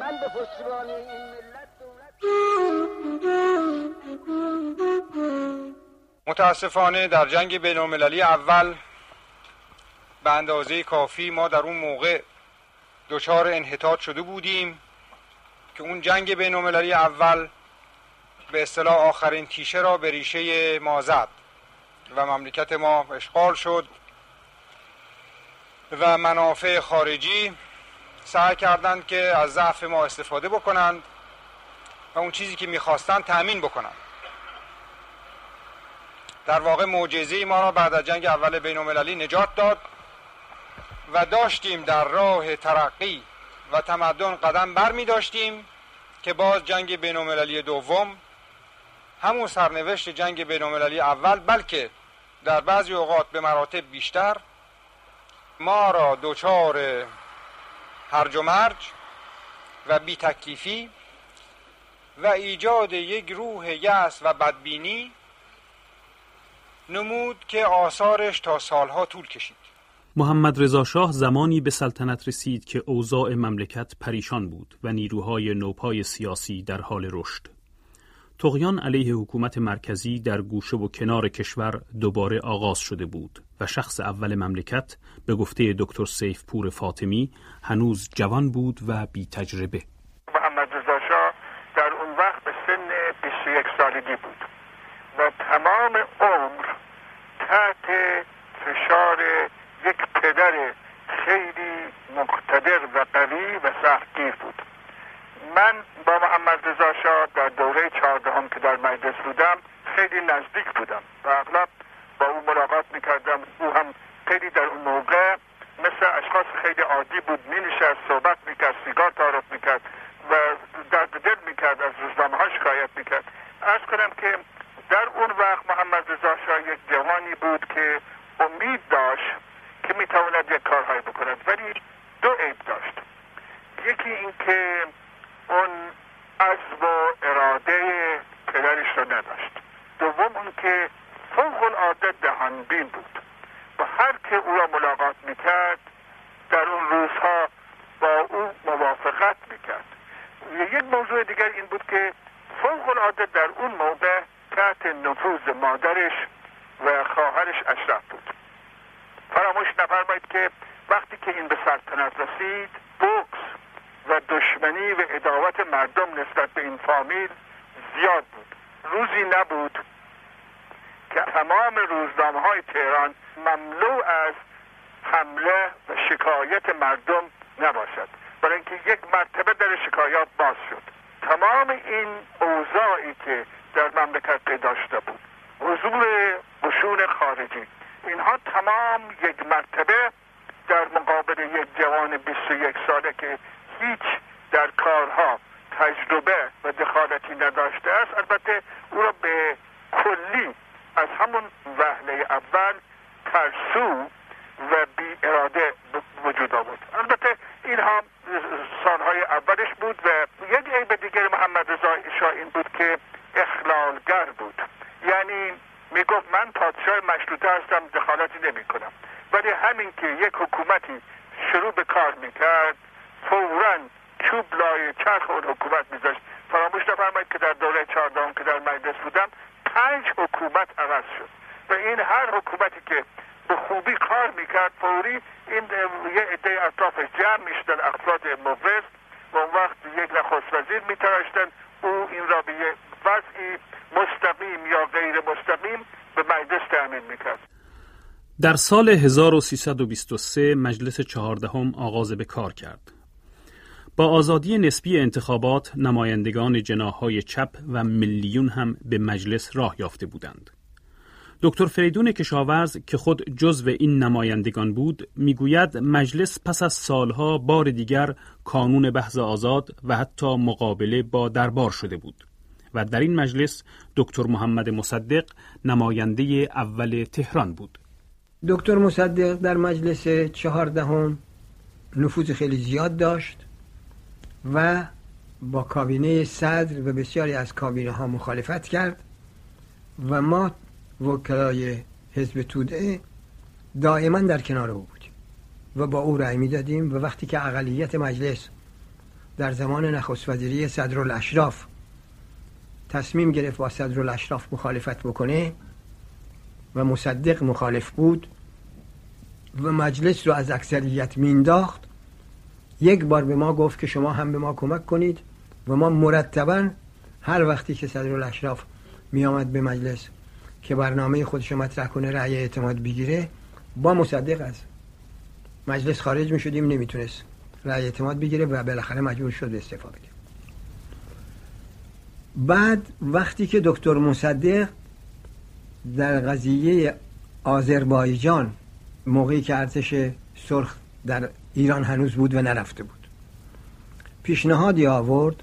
من به پشتیبانی این ملت دولت متاسفانه در جنگ بین المللی اول به اندازه کافی ما در اون موقع دچار انحطاط شده بودیم که اون جنگ بین المللی اول به اصطلاح آخرین تیشه را به ریشه ما زد و مملکت ما اشغال شد و منافع خارجی سعی کردند که از ضعف ما استفاده بکنند و اون چیزی که می‌خواستند تأمین بکنند. در واقع معجزه ما را بعد از جنگ اول بین المللی نجات داد و داشتیم در راه ترقی و تمدن قدم بر می داشتیم که باز جنگ بین المللی دوم همون سرنوشت جنگ بین المللی اول بلکه در بعضی اوقات به مراتب بیشتر ما را دچار هرج و مرج و بی تکلیفی و ایجاد یک روح یأس و بدبینی نمود که آثارش تا سالها طول کشید محمد رضا شاه زمانی به سلطنت رسید که اوضاع مملکت پریشان بود و نیروهای نوپای سیاسی در حال رشد. تقیان علیه حکومت مرکزی در گوشه و کنار کشور دوباره آغاز شده بود و شخص اول مملکت به گفته دکتر سیف پور فاطمی هنوز جوان بود و بی تجربه. محمد رضا در اون وقت به سن 21 سالگی بود و تمام عمر تحت فشار یک پدر خیلی مقتدر و قوی و سختگیر بود من با محمد رضا شاه در دوره چهاردهم که در مجلس بودم خیلی نزدیک بودم و اغلب با او ملاقات می‌کردم. او هم خیلی در اون موقع مثل اشخاص خیلی عادی بود می نشست صحبت می‌کرد سیگار تعارف می‌کرد و درد دل می‌کرد از روزنامه ها شکایت می‌کرد. ارز کنم که در اون وقت محمد رضا شاه یک جوانی بود که امید داشت که می‌تواند یک کارهایی بکند ولی دو عیب داشت. یکی اینکه اون عزم و اراده پدرش رو نداشت دوم اون که فوق العاده دهانبین بود و هر که او را ملاقات می‌کرد در اون روزها با او موافقت می‌کرد. یک موضوع دیگر این بود که فوق العاده در اون موقع تحت نفوذ مادرش و خواهرش اشرف بود. فراموش نفرمایید که وقتی که این به سلطنت رسید بوکس و دشمنی و اداوت مردم نسبت به این فامیل زیاد بود. روزی نبود که تمام روزنامه های تهران مملو از حمله و شکایت مردم نباشد. برای اینکه یک مرتبه در شکایات باز شد. تمام این اوضاعی که در مملکت پیدا شده بود. حضور قشون خارجی. اینها تمام یک مرتبه در مقابل یک جوان 21 ساله که هیچ در کارها تجربه و دخالتی نداشته است. البته او را به کلی از همون وهله اول ترسو و بی اراده وجود آورد. البته این هم سالهای اولش بود و یک عیب دیگر محمد رضا شاه این بود که اخلالگر بود. یعنی می‌گفت من پادشاه مشروطه هستم دخالتی نمی کنم ولی همین که یک حکومتی شروع به کار می‌کرد فورا چوب لای چرخ اون حکومت میذاشت. فراموش نفرمایید که در دوره چهاردهم که در مجلس بودم پنج حکومت عوض شد. و این هر حکومتی که به خوبی کار می‌کرد فوری این یه عده اطرافش جمع می‌شدن افراد مفرد. و اون وقت یک نخست وزیر میتراشتن. او این را به یه وضعی مستقیم یا غیر مستقیم به مجلس تأمین می‌کرد. در سال 1323 مجلس چهاردهم آغاز به کار کرد. با آزادی نسبی انتخابات نمایندگان جناهای چپ و ملیون هم به مجلس راه یافته بودند. دکتر فریدون کشاورز که خود جزو این نمایندگان بود می‌گوید مجلس پس از سالها بار دیگر کانون بحث آزاد و حتی مقابله با دربار شده بود و در این مجلس دکتر محمد مصدق نماینده اول تهران بود دکتر مصدق در مجلس چهاردهم نفوذ خیلی زیاد داشت و با کابینه صدر و بسیاری از کابینه ها مخالفت کرد و ما وکلای حزب توده دائما در کنار او بودیم و با او رأی می‌دادیم و وقتی که اقلیت مجلس در زمان نخست وزیری صدرالاشراف تصمیم گرفت با صدرالاشراف مخالفت بکنه و مصدق مخالف بود و مجلس رو از اکثریت مینداخت یک بار به ما گفت که شما هم به ما کمک کنید و ما مرتبا هر وقتی که صدرالاشراف می آمد به مجلس که برنامه خودش مطرح کنه رأی اعتماد بگیره با مصدق از مجلس خارج می شدیم نمی‌تونست رأی اعتماد بگیره و بالاخره مجبور شد استعفا بده. بعد وقتی که دکتر مصدق در قضیه آذربایجان موقعی که ارتش سرخ در ایران هنوز بود و نرفته بود. پیشنهادی آورد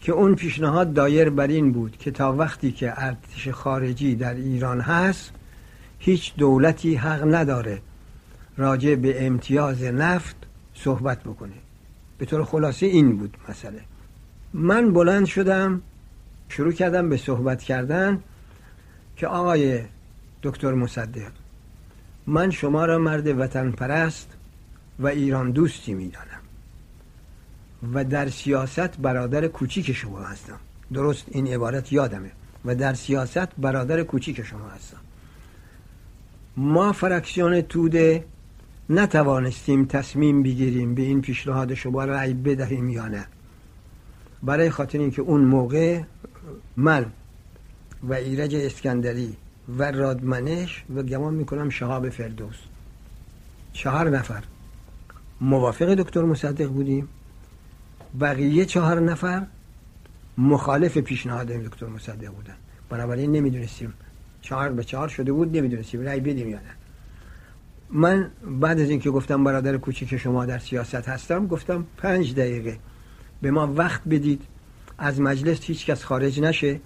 که اون پیشنهاد دایر بر این بود که تا وقتی که ارتش خارجی در ایران هست هیچ دولتی حق نداره راجع به امتیاز نفت صحبت بکنه. به طور خلاصه این بود مسئله. من بلند شدم شروع کردم به صحبت کردن که آقای دکتر مصدق من شما را مرد وطن پرست و ایران دوستی می‌دانم. و در سیاست برادر کوچیک شما هستم. درست این عبارت یادمه. و در سیاست برادر کوچیک شما هستم. ما فرکسیون توده نتوانستیم تصمیم بگیریم به این پیشنهاد شما رأی بدهیم یا نه. برای خاطر اینکه اون موقع من و ایرج اسکندری و رادمنش و گمان می‌کنم شهاب فردوس. چهار نفر. موافق دکتر مصدق بودیم. بقیه چهار نفر مخالف پیشنهاد دکتر مصدق بودن. بنابراین نمی‌دونستیم. چهار به چهار شده بود نمی‌دونستیم. رأی بدیم یا نه. من بعد از اینکه گفتم برادر کوچیک شما در سیاست هستم گفتم پنج دقیقه. به ما وقت بدید. از مجلس هیچ کس خارج نشه.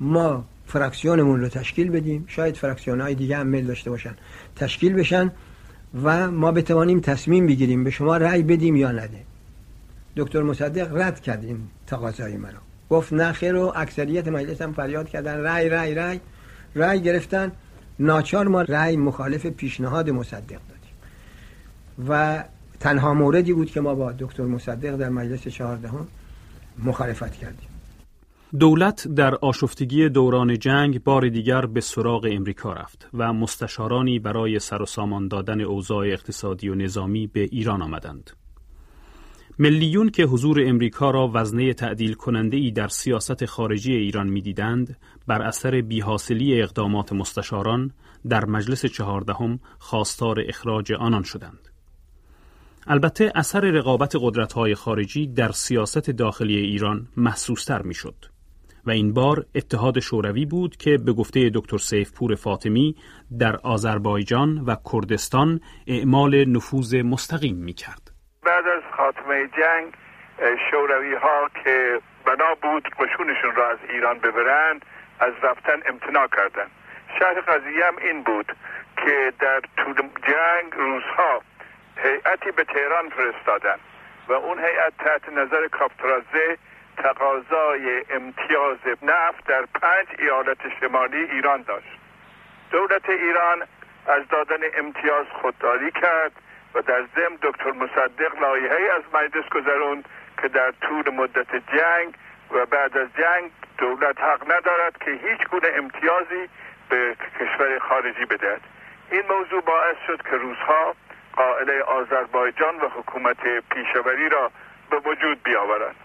ما فراکسیونمون رو تشکیل بدیم. شاید فراکسیون های دیگه هم میل داشته باشن. تشکیل بشن. و ما بتوانیم تصمیم بگیریم به شما رأی بدیم یا نده. دکتر مصدق رد کرد این تقاضای مرا گفت نه خیر و اکثریت مجلس هم فریاد کردن. رأی رأی رأی. رأی گرفتن. ناچار ما رأی مخالف پیشنهاد مصدق دادیم. و تنها موردی بود که ما با دکتر مصدق در مجلس چهاردهم مخالفت کردیم. دولت در آشفتگی دوران جنگ بار دیگر به سراغ امریکا رفت و مستشارانی برای سر و سامان دادن اوضاع اقتصادی و نظامی به ایران آمدند. ملیون که حضور امریکا را وزنه تعدیل کننده ای در سیاست خارجی ایران می‌دیدند بر اثر بیحاصلی اقدامات مستشاران در مجلس چهاردهم خواستار اخراج آنان شدند. البته اثر رقابت قدرت‌های خارجی در سیاست داخلی ایران محسوستر می‌شد و این بار اتحاد شوروی بود که به گفته دکتر سیفپور فاطمی در آذربایجان و کردستان اعمال نفوذ مستقیم می کرد. بعد از خاتمه جنگ شوروی ها که بنا بود قشونشون را از ایران ببرند از رفتن امتناع کردند شهر قضیه هم این بود که در طول جنگ روزها هیئتی به تهران فرستادن و اون هیئت تحت نظر کاپترازه تقاضای امتیاز نفت در پنج ایالت شمالی ایران داشت. دولت ایران از دادن امتیاز خودداری کرد و در ضمن دکتر مصدق لایحه از مجلس گذرون که در طول مدت جنگ و بعد از جنگ دولت حق ندارد که هیچ گونه امتیازی به کشور خارجی بدهد. این موضوع باعث شد که روزها قائله آذربایجان و حکومت پیشوری را به وجود بیاورند.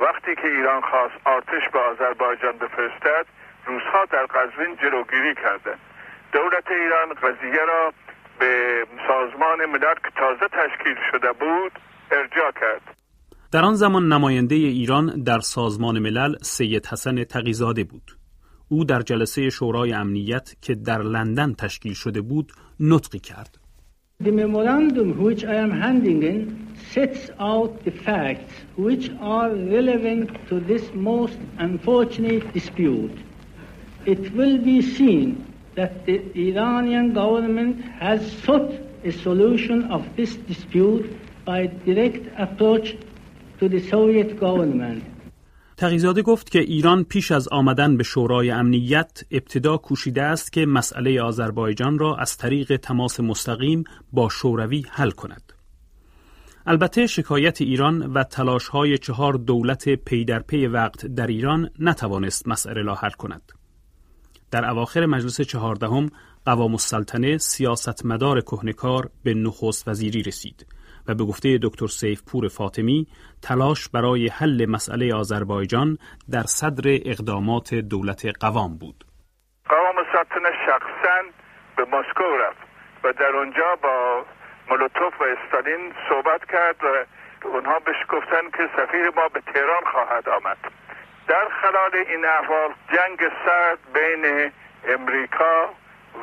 وقتی که ایران خواست آتش به آذربایجان بفرستد روزها در قزوین جلوگیری کردند دولت ایران قضیه را به سازمان ملل که تازه تشکیل شده بود ارجاع کرد. در آن زمان نماینده ایران در سازمان ملل سید حسن تقیزاده بود. او در جلسه شورای امنیت که در لندن تشکیل شده بود نطقی کرد. The memorandum which I am handing in sets out the facts which are relevant to this most unfortunate dispute. It will be seen that the Iranian government has sought a solution of this dispute by direct approach to the Soviet government. تقیزاده گفت که ایران پیش از آمدن به شورای امنیت ابتدا کوشیده است که مسئله آذربایجان را از طریق تماس مستقیم با شوروی حل کند. البته شکایت ایران و تلاش های چهار دولت پی در پی وقت در ایران نتوانست مسئله را حل کند. در اواخر مجلس چهاردهم قوام السلطنه سیاستمدار کهنکار به نخست وزیری رسید و به گفته دکتر سیف پور فاطمی تلاش برای حل مسئله آذربایجان در صدر اقدامات دولت قوام بود. قوام السلطنه شخصا به مسکو رفت و در اونجا با مولوتوف و استالین صحبت کرد و اونها بهش گفتن که سفیر ما به تهران خواهد آمد در خلال این احوال جنگ سرد بین امریکا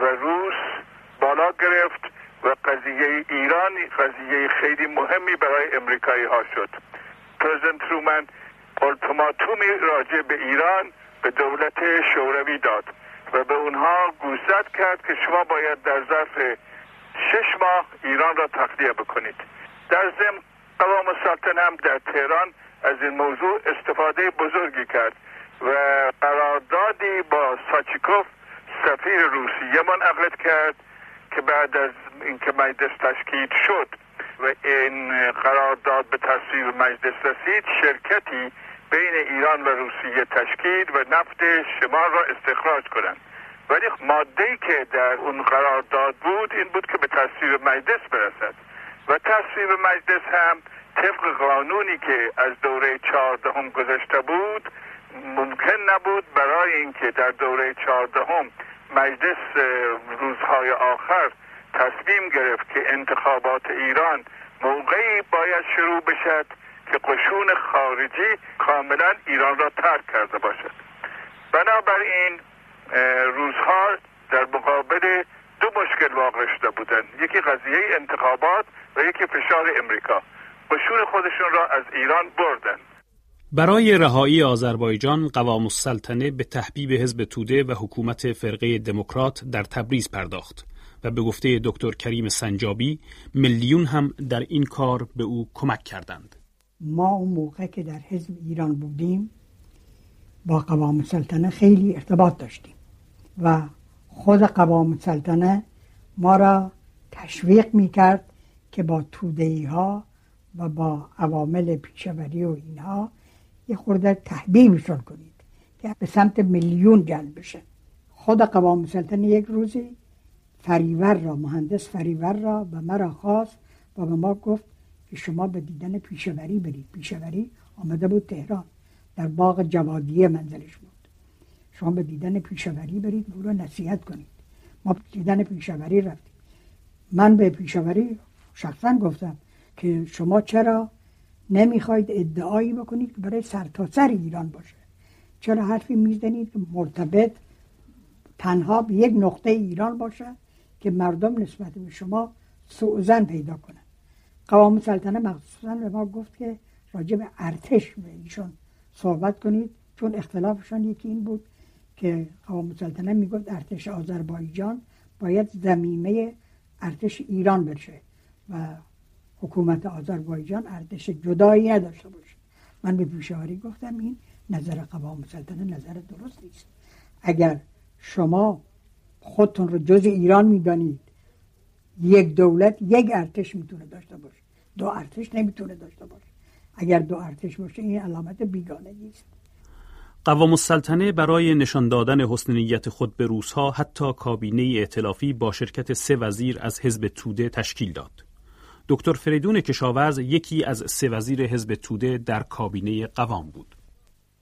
و روس بالا گرفت و قضیه ایران قضیه خیلی مهمی برای امریکایی ها شد. پرزیدنت ترومن التماتومی راجع به ایران به دولت شوروی داد و به اونها گوشزد کرد که شما باید در ظرف شش ماه ایران را تخلیه بکنید. در ضمن قوام سلطنه هم در تهران از این موضوع استفاده بزرگی کرد و قراردادی با ساچیکوف سفیر روسیه منعقد کرد که بعد از اینکه مجلس تشکیل شد و این قرارداد به تصویب مجلس رسید شرکتی بین ایران و روسیه تشکیل و نفت شمال را استخراج کنند. ولی ماده که در اون قرارداد بود این بود که به تصویب مجلس برسد. و تصویب مجلس هم طبق قانونی که از دوره چهاردهم گذشته بود ممکن نبود برای اینکه در دوره چهاردهم مجلس روزهای آخر تصمیم گرفت که انتخابات ایران موقعی باید شروع بشد که قشون خارجی کاملا ایران را ترک کرده باشد. بنابراین روزها در مقابل دو مشکل واقع شده بودند. یکی قضیه انتخابات و یکی فشار امریکا. قشون خودشون را از ایران بردن. برای رهایی آذربایجان قوام السلطنه به تحبیب حزب توده و حکومت فرقه دموکرات در تبریز پرداخت. و به گفته دکتر کریم سنجابی میلیون هم در این کار به او کمک کردند. ما اون موقع که در حزب ایران بودیم با قوام سلطنه خیلی ارتباط داشتیم و خود قوام سلطنه ما را تشویق می کرد که با توده ها و با عوامل پیشوری و اینها یه خورده تحبیبشون کنید که به سمت میلیون جلب بشه. خود قوام سلطنه یک روزی فریور را مهندس فریور را به مرا خواست و به ما گفت که شما به دیدن پیشوری برید. پیشوری آمده بود تهران در باغ جوادیه منزلش بود. شما به دیدن پیشوری برید او رو نصیحت کنید. ما دیدن پیشوری رفتیم. من به پیشوری شخصا گفتم که شما چرا نمی‌خواید ادعایی بکنید که برای سرتاسر سر ایران باشه؟ چرا حرفی می‌زنید که مرتبط تنها به یک نقطه ایران باشه؟ که مردم نسبت به شما سوزن پیدا کنن. قوام سلطنه مخصوصا به ما گفت که راجع به ارتش به ایشون صحبت کنید چون اختلافشان یکی این بود که قوام سلطنه می‌گفت ارتش آذربایجان باید زمینه ارتش ایران بشه و حکومت آذربایجان ارتش جدایی نداشته باشه. من به پیشواری گفتم این نظر قوام سلطنه نظر درست نیست. اگر شما خودتون رو جز ایران می‌دانید. یک دولت یک ارتش می‌تونه داشته باشه. دو ارتش نمی‌تونه داشته باشه. اگر دو ارتش باشه این علامت بیگانگی است. قوام السلطنه برای نشان دادن حسن نیت خود به روسها حتی کابینه ائتلافی با شرکت سه وزیر از حزب توده تشکیل داد. دکتر فریدون کشاورز یکی از سه وزیر حزب توده در کابینه قوام بود.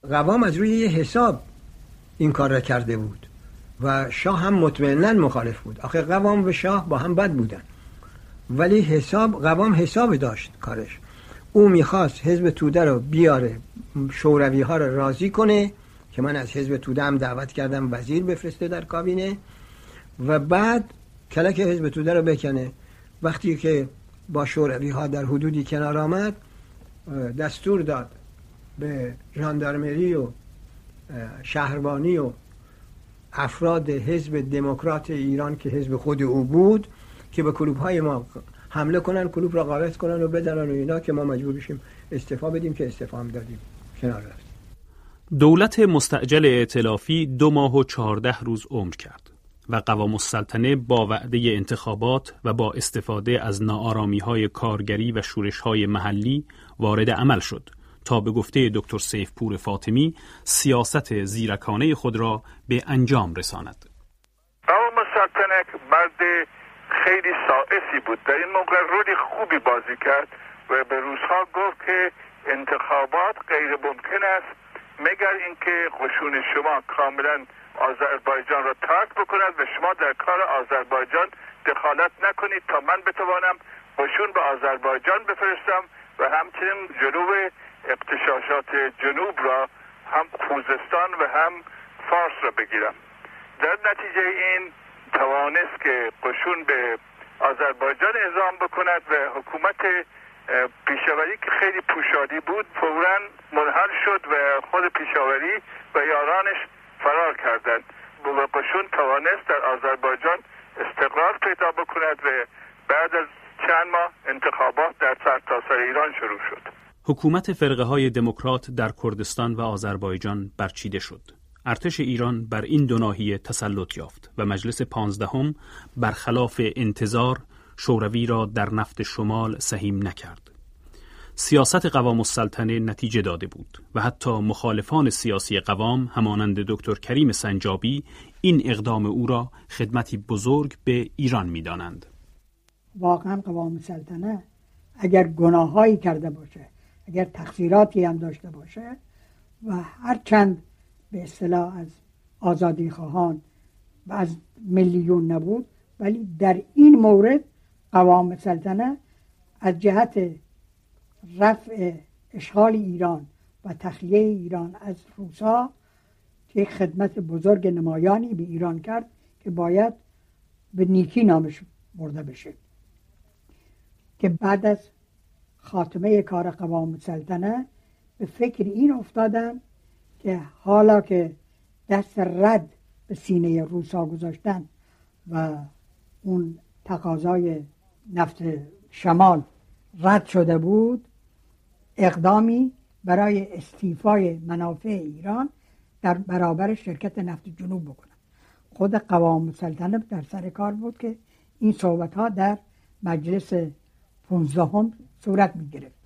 قوام از روی یه حساب این کار را کرده بود. و شاه هم مطمئنا مخالف بود. آخه قوام و شاه با هم بد بودن. ولی حساب قوام حساب داشت کارش. او می‌خواست حزب توده رو بیاره شوروی ها رو راضی کنه که من از حزب توده هم دعوت کردم وزیر بفرسته در کابینه و بعد کلک حزب توده رو بکنه وقتی که با شوروی ها در حدودی کنار آمد دستور داد به ژاندارمری و شهربانی و افراد حزب دموکرات ایران که حزب خود او بود که به کلوب های ما حمله کنن کلوب را غارت کنن و بدنن و اینا که ما مجبور بشیم استفا بدیم که استفا هم دادیم. کنار رفت. دولت مستعجل ائتلافی دو ماه و چهارده روز عمر کرد و قوام السلطنه با وعده انتخابات و با استفاده از نارامی های کارگری و شورش های محلی وارد عمل شد. تا به گفته دکتر سیفپور فاطمی سیاست زیرکانه خود را به انجام رساند. قوام السلطنه مرد خیلی سائسی بود در این موقع رولی خوبی بازی کرد و به روزها گفت که انتخابات غیر ممکن است مگر اینکه قشون شما کاملا آذربایجان را ترک بکند و شما در کار آذربایجان دخالت نکنید تا من بتوانم قشون به آذربایجان بفرستم و همچنین جنوب اقتشاشات جنوب را هم خوزستان و هم فارس را بگیرم. در نتیجه این توانست که قشون به آذربایجان اعزام بکند و حکومت پیشاوری که خیلی پوشادی بود فورا منحل شد و خود پیشاوری و یارانش فرار کردند. و قشون توانست در آذربایجان استقرار پیدا بکند و بعد از چند ماه انتخابات در سرتاسر سر ایران شروع شد. حکومت فرقه های دموکرات در کردستان و آذربایجان برچیده شد ارتش ایران بر این دو ناحیه تسلط یافت و مجلس پانزدهم برخلاف انتظار شوروی را در نفت شمال سهیم نکرد. سیاست قوام السلطنه نتیجه داده بود و حتی مخالفان سیاسی قوام همانند دکتر کریم سنجابی این اقدام او را خدمتی بزرگ به ایران می‌دانند. واقعا قوام السلطنه اگر گناهایی کرده باشه اگر تقصیراتی هم داشته باشه و هر چند به اصطلاح از آزادی خواهان و از میلیون نبود ولی در این مورد قوام سلطنه از جهت رفع اشغال ایران و تخلیه ایران از روسا یک خدمت بزرگ نمایانی به ایران کرد که باید به نیکی نامش برده بشه. که بعد از خاتمه کار قوام سلطنه به فکر این افتادن که حالا که دست رد به سینه روسا گذاشتن و اون تقاضای نفت شمال رد شده بود اقدامی برای استیفای منافع ایران در برابر شرکت نفت جنوب بکنن. خود قوام سلطنه در سر کار بود که این صحبت ها در مجلس پونزدهم صورت می گرفت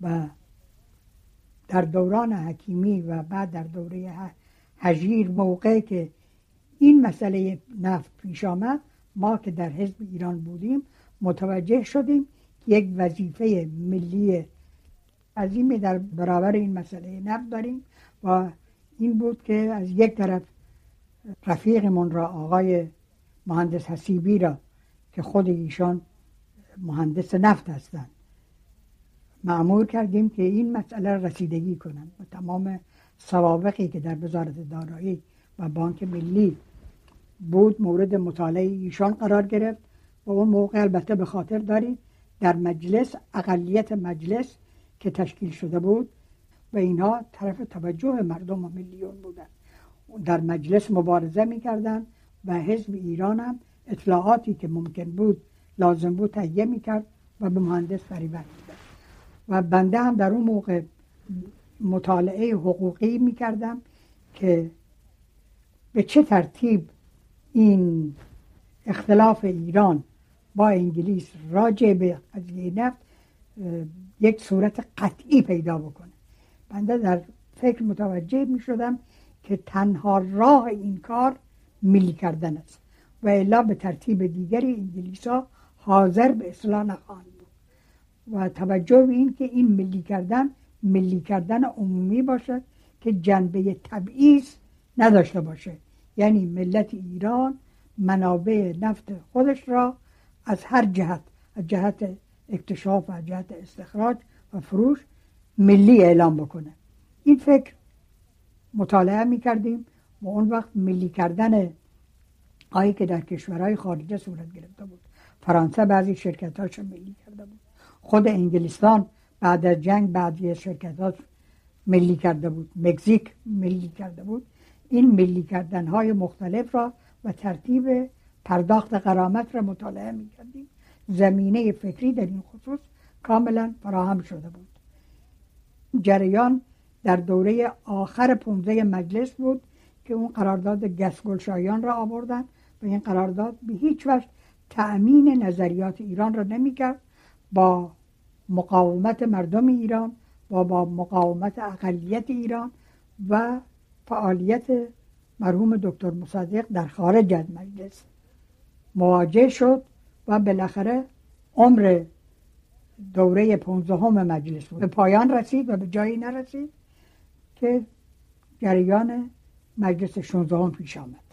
و در دوران حکیمی و بعد در دوره هجیر موقع که این مسئله نفت پیش آمد ما که در حزب ایران بودیم متوجه شدیم که یک وظیفه ملی عظیمی در برابر این مسئله نفت داریم و این بود که از یک طرف رفیقمون را آقای مهندس حسیبی را که خود ایشان مهندس نفت هستند. معمور کردیم که این مسئله رسیدگی کنند. و تمام سوابقی که در وزارت دارایی و بانک ملی بود مورد مطالعه ایشان قرار گرفت و اون موقع البته به خاطر دارید در مجلس اقلیت مجلس که تشکیل شده بود و اینها طرف توجه مردم و میلیون بودن در مجلس مبارزه می‌کردن و حزب ایران هم اطلاعاتی که ممکن بود لازم بود تهیه می‌کرد و به مهندس فریبت می‌داد. و بنده هم در اون موقع مطالعه حقوقی می‌کردم که به چه ترتیب این اختلاف ایران با انگلیس راجع به قضیه نفت یک صورت قطعی پیدا بکنه. بنده در فکر متوجه می شدم که تنها راه این کار ملی کردن است و الا به ترتیب دیگری انگلیس ها حاضر به اصلاح نخواهند بود. و توجه به این که این ملی کردن ملی کردن عمومی باشد که جنبه تبعیض نداشته باشه یعنی ملت ایران منابع نفت خودش را از هر جهت از جهت اکتشاف و جهت استخراج و فروش ملی اعلام بکنه. این فکر مطالعه می‌کردیم و اون وقت ملی کردن هایی که در کشورهای خارجه صورت گرفته بود. فرانسه بعضی شرکت ملی کرده بود. خود انگلستان بعد از جنگ بعضی شرکت ملی کرده بود. مکزیک ملی کرده بود. این ملی کردن های مختلف را و ترتیب پرداخت قرامت را مطالعه می کردیم زمینه فکری در این خصوص کاملا فراهم شده بود. جریان در دوره آخر پونزه مجلس بود که اون قرارداد گسگلشایان را آوردن و این قرارداد به هیچ وجه تأمین نظریات ایران را نمی‌کرد با مقاومت مردم ایران و با مقاومت اقلیت ایران و فعالیت مرحوم دکتر مصدق در خارج از مجلس. مواجه شد و بالاخره عمر دوره پونزدهم مجلس بود. به پایان رسید و به جایی نرسید که جریان مجلس 16 پیش آمد.